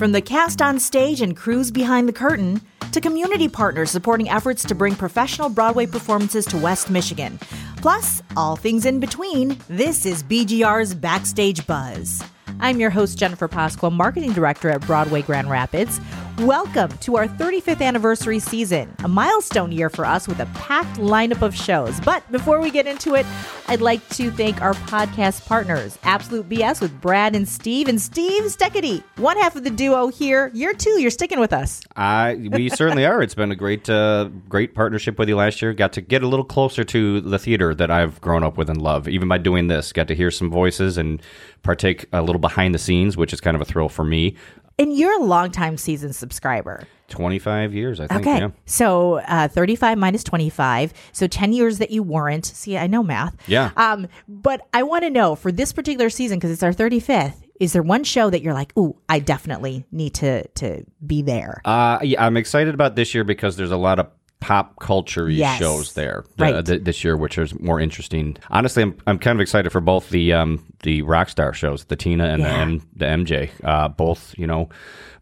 From the cast on stage and crews behind the curtain to community partners supporting efforts to bring professional Broadway performances to West Michigan. Plus, all things in between, this is BGR's Backstage Buzz. I'm your host, Jennifer Pasqua, Marketing Director at Broadway Grand Rapids. Welcome to our 35th anniversary season, a milestone year for us with a packed lineup of shows. But before we get into it, I'd like to thank our podcast partners, Absolute BS with Brad and Steve, and Steve Steckety, one half of the duo here. Year two, you're sticking with us. Uh, we certainly are. It's been a great, uh, great partnership with you last year. Got to get a little closer to the theater that I've grown up with and love, even by doing this. Got to hear some voices and partake a little behind the scenes, which is kind of a thrill for me. And you're a longtime season subscriber. 25 years, I think. Okay. Yeah. So uh, 35 minus 25. So 10 years that you weren't. See, I know math. Yeah. Um, but I want to know for this particular season, because it's our 35th, is there one show that you're like, ooh, I definitely need to to be there? Uh, yeah, I'm excited about this year because there's a lot of pop culture Yes. shows there uh, Right. th- this year, which is more interesting. Honestly, I'm, I'm kind of excited for both the um, the rock star shows, the Tina and Yeah. the, M- the MJ. Uh, both, you know,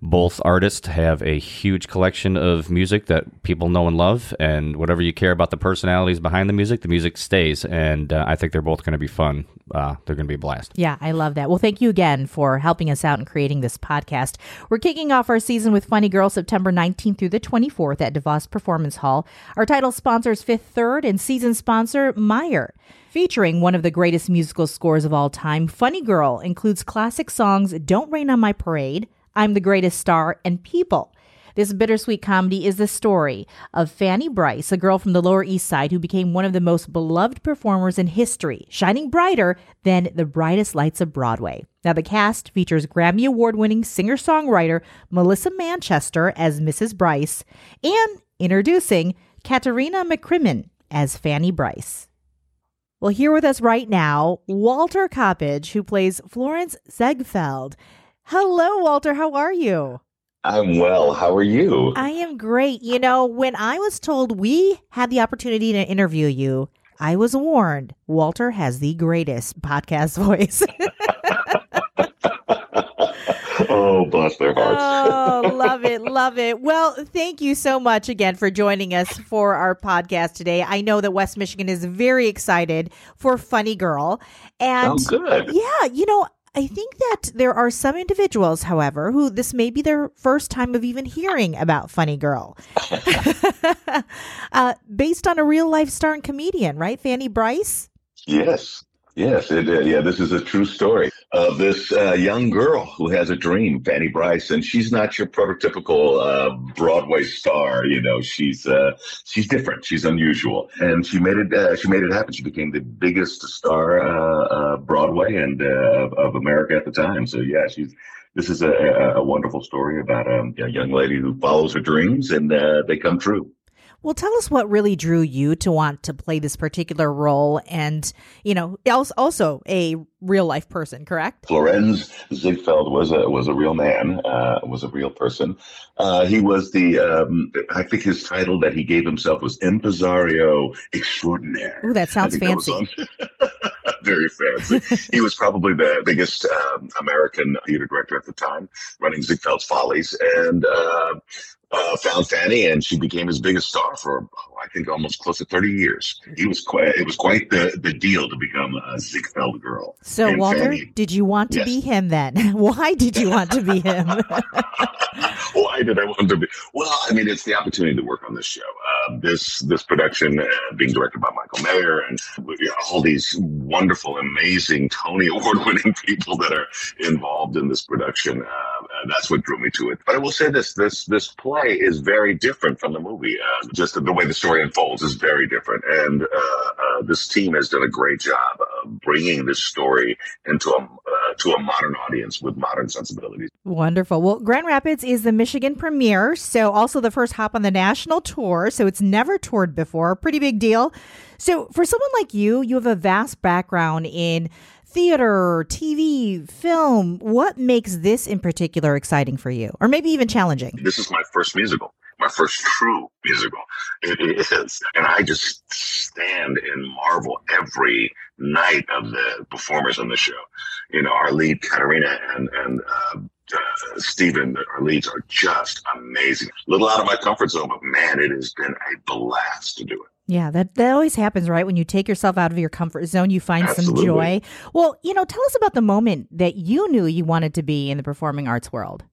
both artists have a huge collection of music that people know and love, and whatever you care about the personalities behind the music, the music stays. And uh, I think they're both going to be fun. Uh, they're going to be a blast. Yeah, I love that. Well, thank you again for helping us out and creating this podcast. We're kicking off our season with Funny Girl September 19th through the 24th at DeVos Performance Hall. Our title sponsor is Fifth Third and season sponsor Meijer. Featuring one of the greatest musical scores of all time, Funny Girl includes classic songs Don't Rain on My Parade, I'm the Greatest Star, and People. This bittersweet comedy is the story of Fanny Brice, a girl from the Lower East Side who became one of the most beloved performers in history, shining brighter than the brightest lights of Broadway. Now, the cast features Grammy Award winning singer songwriter Melissa Manchester as Mrs. Brice and introducing Katerina McCrimmon as Fanny Brice. Well, here with us right now, Walter Coppage, who plays Florenz Ziegfeld. Hello, Walter. How are you? I'm well. How are you? I am great. You know, when I was told we had the opportunity to interview you, I was warned Walter has the greatest podcast voice. oh, bless their hearts. oh, love it. Love it. Well, thank you so much again for joining us for our podcast today. I know that West Michigan is very excited for Funny Girl. And oh, good. yeah, you know, I think that there are some individuals, however, who this may be their first time of even hearing about Funny Girl. uh, based on a real life star and comedian, right? Fanny Brice? Yes. Yes, it, uh, yeah, this is a true story of this uh, young girl who has a dream, Fanny Brice, and she's not your prototypical uh, Broadway star. You know, she's uh, she's different, she's unusual, and she made it. Uh, she made it happen. She became the biggest star uh, and uh, of, of America at the time. So yeah, she's. This is a, a, wonderful story about um, a young lady who follows her dreams and uh, they come true. Well, tell us what really drew you to want to play this particular role and, you know, also a real life person, correct? Florenz Ziegfeld was a was a real man, uh, was a real person. Uh, he was the um, I think his title that he gave himself was Impresario Extraordinaire. Ooh, that sounds that fancy. on- Very fancy. he was probably the biggest um, American theater director at the time, running Ziegfeld's Follies, and uh, uh, found Fanny, and she became his biggest star for oh, I think almost close to thirty years. He was quite it was quite the the deal to become a Ziegfeld girl. So, And Walter, Fanny- did you want to Yes. be him then? Why did you want to be him? Why did I want to be? Well, I mean, it's the opportunity to work on this show. Uh, this this production uh, being directed by Michael Mayer and you know, all these wonderful, amazing Tony Award winning people that are involved in this production. Uh, that's what drew me to it. But I will say this: this this play is very different from the movie. Uh, just the way the story unfolds is very different, and this team has done a great job of bringing this story into a to a modern audience with modern sensibilities. Wonderful. Well, Grand Rapids is the Michigan premiere, so also the first hop on the national tour. So it's never toured before. Pretty big deal. So for someone like you, you have a vast background in theater, TV, film. What makes this in particular exciting for you, or maybe even challenging? This is my first musical, my first true musical. It is. And I just stand and marvel every night of the performers on the show. You know, our lead, Katerina and, and, uh, uh, Stephen, our leads are just amazing. A little out of my comfort zone, but man, it has been a blast to do it. Yeah, that, that always happens, right? When you take yourself out of your comfort zone, you find Absolutely. some joy. Well, you know, tell us about the moment that you knew you wanted to be in the performing arts world.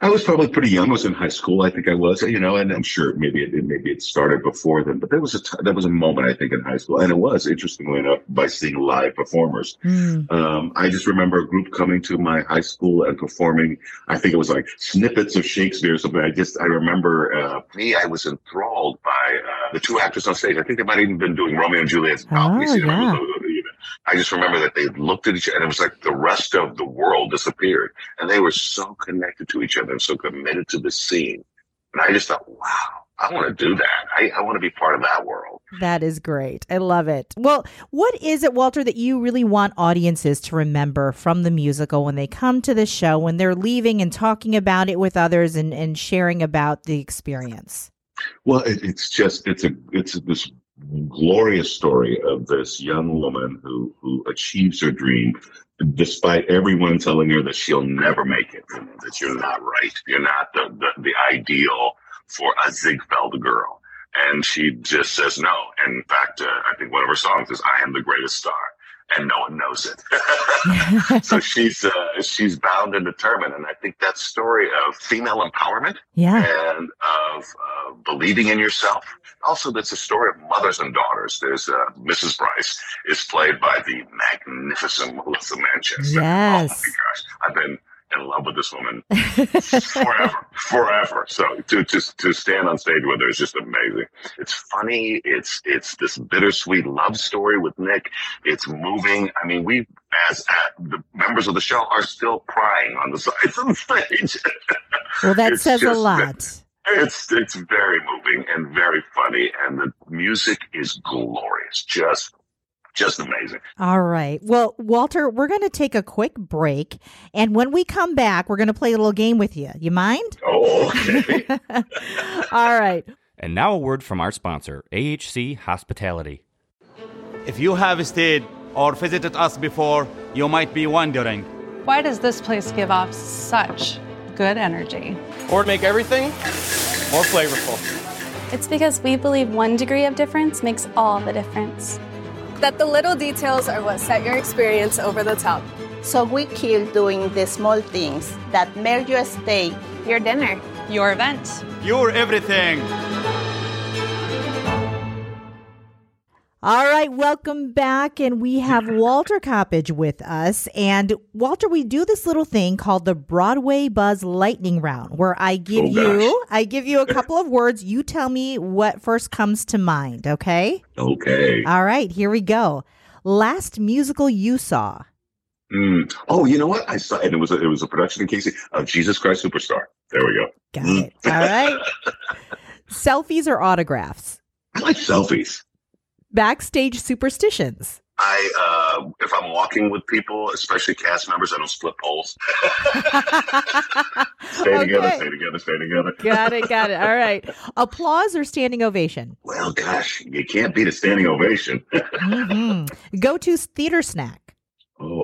I was probably pretty young. I was in high school, I think I was, you know, and I'm sure maybe it maybe it started before then, but there was a t- there was a moment I think in high school, and it was interestingly enough by seeing live performers. Mm. Um, I just remember a group coming to my high school and performing. I think it was like snippets of Shakespeare or something. I just I remember uh, me. I was enthralled by uh, the two actors on stage. I think they might have even been doing Romeo and Juliet's. Oh, them? yeah. I just remember that they looked at each other and it was like the rest of the world disappeared. And they were so connected to each other and so committed to the scene. And I just thought, wow, I want to do that. I, I want to be part of that world. That is great. I love it. Well, what is it, Walter, that you really want audiences to remember from the musical when they come to the show, when they're leaving and talking about it with others and, and sharing about the experience? Well, it, it's just, it's a, it's this glorious story of this young woman who, who achieves her dream despite everyone telling her that she'll never make it, that you're not right. You're not the, the, the ideal for a Ziegfeld girl. And she just says no. And in fact, uh, I think one of her songs is "I am the greatest star," and no one knows it. so she's uh, she's bound and determined. And I think that story of female empowerment Yeah. and of uh, believing in yourself. Also, that's a story of mothers and daughters. There's uh, Mrs. Brice is played by the magnificent Melissa Manchester. Yes. Oh my gosh, I've been in love with this woman forever, forever. So to to to stand on stage with her is just amazing. It's funny. It's it's this bittersweet love story with Nick. It's moving. I mean, we as uh, the members of the show are still crying on the sides of the stage. Well, that It's says a lot. It's it's very moving and very funny, and the music is glorious. Just just amazing. All right. Well, Walter, we're going to take a quick break. And when we come back, we're going to play a little game with you. You mind? Oh, okay. All right. And now a word from our sponsor, AHC Hospitality. If you have stayed or visited us before, you might be wondering Why does this place give off such good energy? or to make everything more flavorful. It's because we believe one degree of difference makes all the difference. that the little details are what set your experience over the top. So we kill doing the small things that make your stay Your dinner. Your event. you're everything. All right, welcome back. And we have Walter Coppage with us. And Walter, we do this little thing called the Broadway Buzz Lightning Round, where I give Oh, you I give you a couple of words. You tell me what first comes to mind, okay? okay. All right, here we go. Last musical you saw. Mm. Oh, you know what? I saw, and it was a, it was a production in Casey of Jesus Christ Superstar. There we go. Got it. All right. Selfies or autographs? I like selfies. Backstage superstitions. I uh, if I'm walking with people, especially cast members, I don't split poles. stay together, stay together, stay together. Got it, got it. All right. Applause or standing ovation? Well, gosh, you can't beat a standing ovation. hmm Go to theater snack.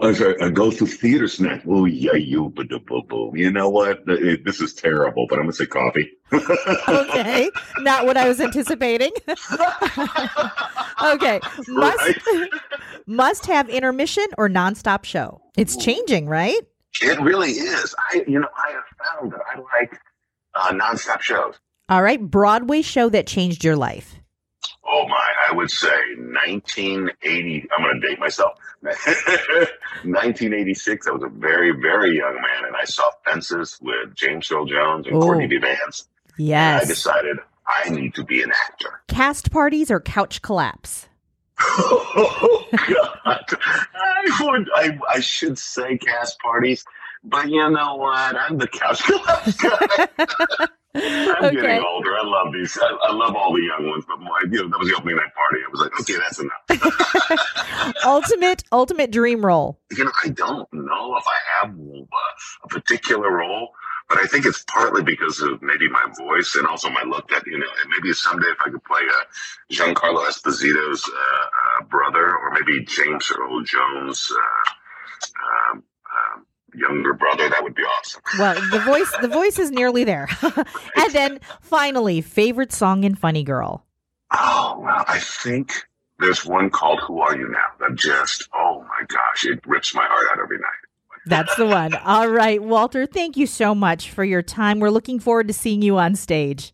Oh, sorry. A go to theater snack. Oh, yeah, you, boo. You know what? It- This is terrible, but I'm gonna say coffee. Okay. Not what I was anticipating. okay. Must must have intermission or nonstop show. It's changing, right? It really is. I, you know, I have found that I like uh, nonstop shows. All right. Broadway show that changed your life. Oh my, I would say 1980. I'm going to date myself. 1986. I was a very, very young man, and I saw Fences with James Earl Jones and Oh. Courtney B. Vance. And I decided I need to be an actor. Cast parties or couch collapse. oh God! I would. I, I should say cast parties, but you know what? I'm the couch guy. I'm Okay. getting older. I love these. I, I love all the young ones, but my, you know, that was the opening night party. I was like, okay, that's enough. ultimate ultimate dream role. you know, I don't know if I have a particular role, but I think it's partly because of maybe my voice and also my look. That you know, and maybe someday if I could play uh, Giancarlo Esposito's uh, uh, brother, or maybe James Earl Jones' uh, um, um, younger brother, that would be awesome. Well, the voice the voice is nearly there. and then finally, favorite song in Funny Girl. Oh, well, I think there's one called Who Are You Now that just, oh my gosh, it rips my heart out every night. That's the one. All right, Walter, thank you so much for your time. We're looking forward to seeing you on stage.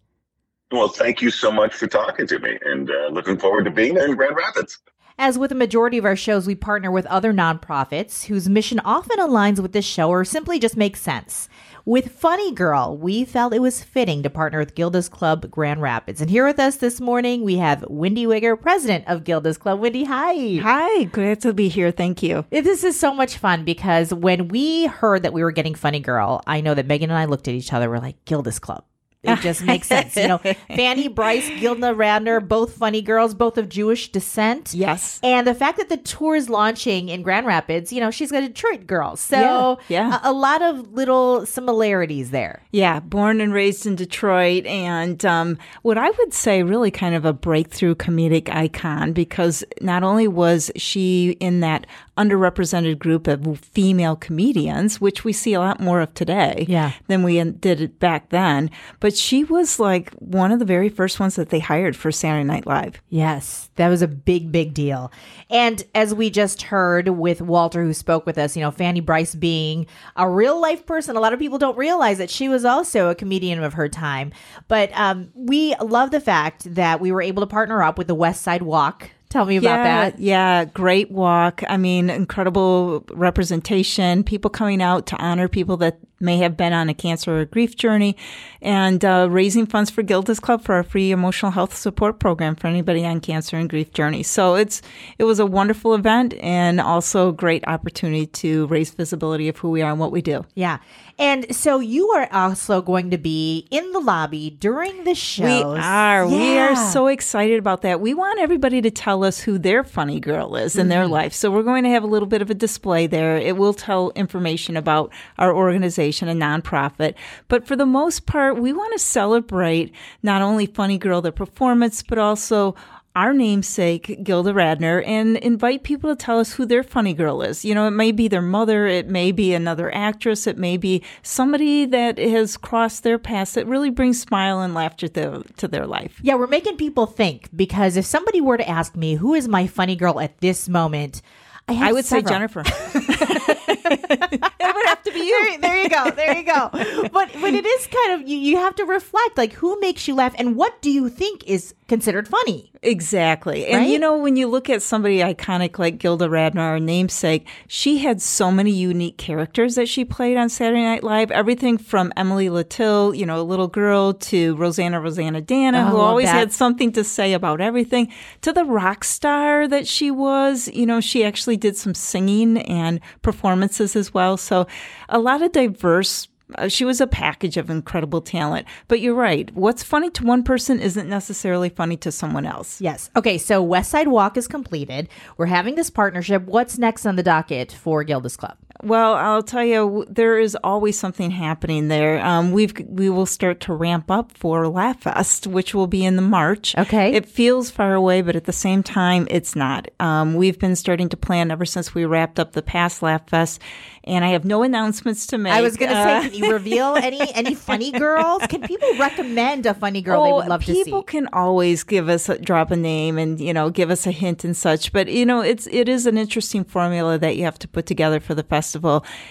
Well, thank you so much for talking to me and uh, looking forward to being there in Grand Rapids. As with a majority of our shows, we partner with other nonprofits whose mission often aligns with this show or simply just makes sense. With Funny Girl, we felt it was fitting to partner with Gilda's Club Grand Rapids. And here with us this morning, we have Wendy Wigger, president of Gilda's Club. Wendy, hi. Hi, glad to be here. Thank you. This is so much fun because when we heard that we were getting Funny Girl, I know that Megan and I looked at each other. We're like, Gilda's Club. It just makes sense. You know, Fanny Brice, Gilda Radner, both funny girls, both of Jewish descent. Yes. And the fact that the tour is launching in Grand Rapids, you know, she's a Detroit girl. So Yeah, yeah. A, a lot of little similarities there. Yeah, born and raised in Detroit, and um, what I would say really kind of a breakthrough comedic icon because not only was she in that underrepresented group of female comedians, which we see a lot more of today Yeah. than we did it back then, but she was like one of the very first ones that they hired for Saturday Night Live. Yes, that was a big, big deal. And as we just heard with Walter, who spoke with us, you know, Fanny Brice being a real life person, a lot of people don't realize that she was also a comedian of her time. But um, we love the fact that we were able to partner up with the West Side Walk. Tell me about yeah, that. Yeah, great walk. I mean, incredible representation. People coming out to honor people that may have been on a cancer or grief journey, and uh, raising funds for Gilda's Club for our free emotional health support program for anybody on cancer and grief journey. So it's it was a wonderful event and also a great opportunity to raise visibility of who we are and what we do. Yeah. And so you are also going to be in the lobby during the show. We are. We are so excited about that. We want everybody to tell us who their funny girl is in their life. So we're going to have a little bit of a display there. It will tell information about our organization, a nonprofit. But for the most part, we want to celebrate not only Funny Girl, the performance, but also our namesake, Gilda Radner, and invite people to tell us who their funny girl is. You know, it may be their mother, it may be another actress, it may be somebody that has crossed their paths that really brings smile and laughter to, to their life. Yeah, we're making people think because if somebody were to ask me who is my funny girl at this moment, I, I would say. Jennifer. it would have to be you. There, there you go. There you go. But but it is kind of you, you have to reflect like who makes you laugh and what do you think is considered funny? Exactly. And Right? you know, when you look at somebody iconic like Gilda Radner, our namesake, she had so many unique characters that she played on Saturday Night Live. Everything from Emily Litella, you know, a little girl, to Roseanne Roseannadanna, Oh, who always that. had something to say about everything, to the rock star that she was. You know, she actually did some singing and performances as well. So a lot of diverse Uh, she was a package of incredible talent. But you're right. What's funny to one person isn't necessarily funny to someone else. Yes. Okay, so West Side Walk is completed. We're having this partnership. What's next on the docket for Gilda's Club? Well, I'll tell you, there is always something happening there. Um, we've we will start to ramp up for Laugh Fest, which will be in the March. Okay. it feels far away, but at the same time, it's not. Um, we've been starting to plan ever since we wrapped up the past Laugh Fest, and I have no announcements to make. I was going to Uh, say, can you reveal any any funny girls? Can people recommend a funny girl they would love to see? Oh, people can always give us a, drop a name and you know give us a hint and such but you know it's it is an interesting formula that you have to put together for the festival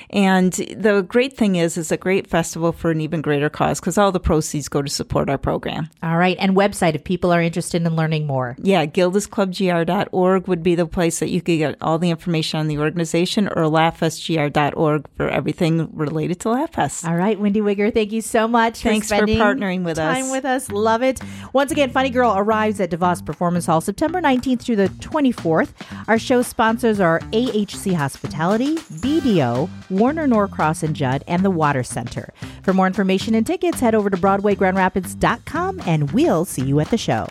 and the great thing is it's a great festival for an even greater cause because all the proceeds go to support our program All right, and website if people are interested in learning more. yeah gildasclubgr.org would be the place that you could get all the information on the organization or laughfestgr.org for everything related to laughfest All right, Wendy Wigger, thank you so much. Thanks for spending partnering with time us. with us. Love it. Once again, Funny Girl arrives at DeVos Performance Hall September 19th through the 24th. Our show sponsors are AHC Hospitality, Warner Norcross and Judd, and the Water Center. For more information and tickets, head over to BroadwayGrandRapids.com and we'll see you at the show.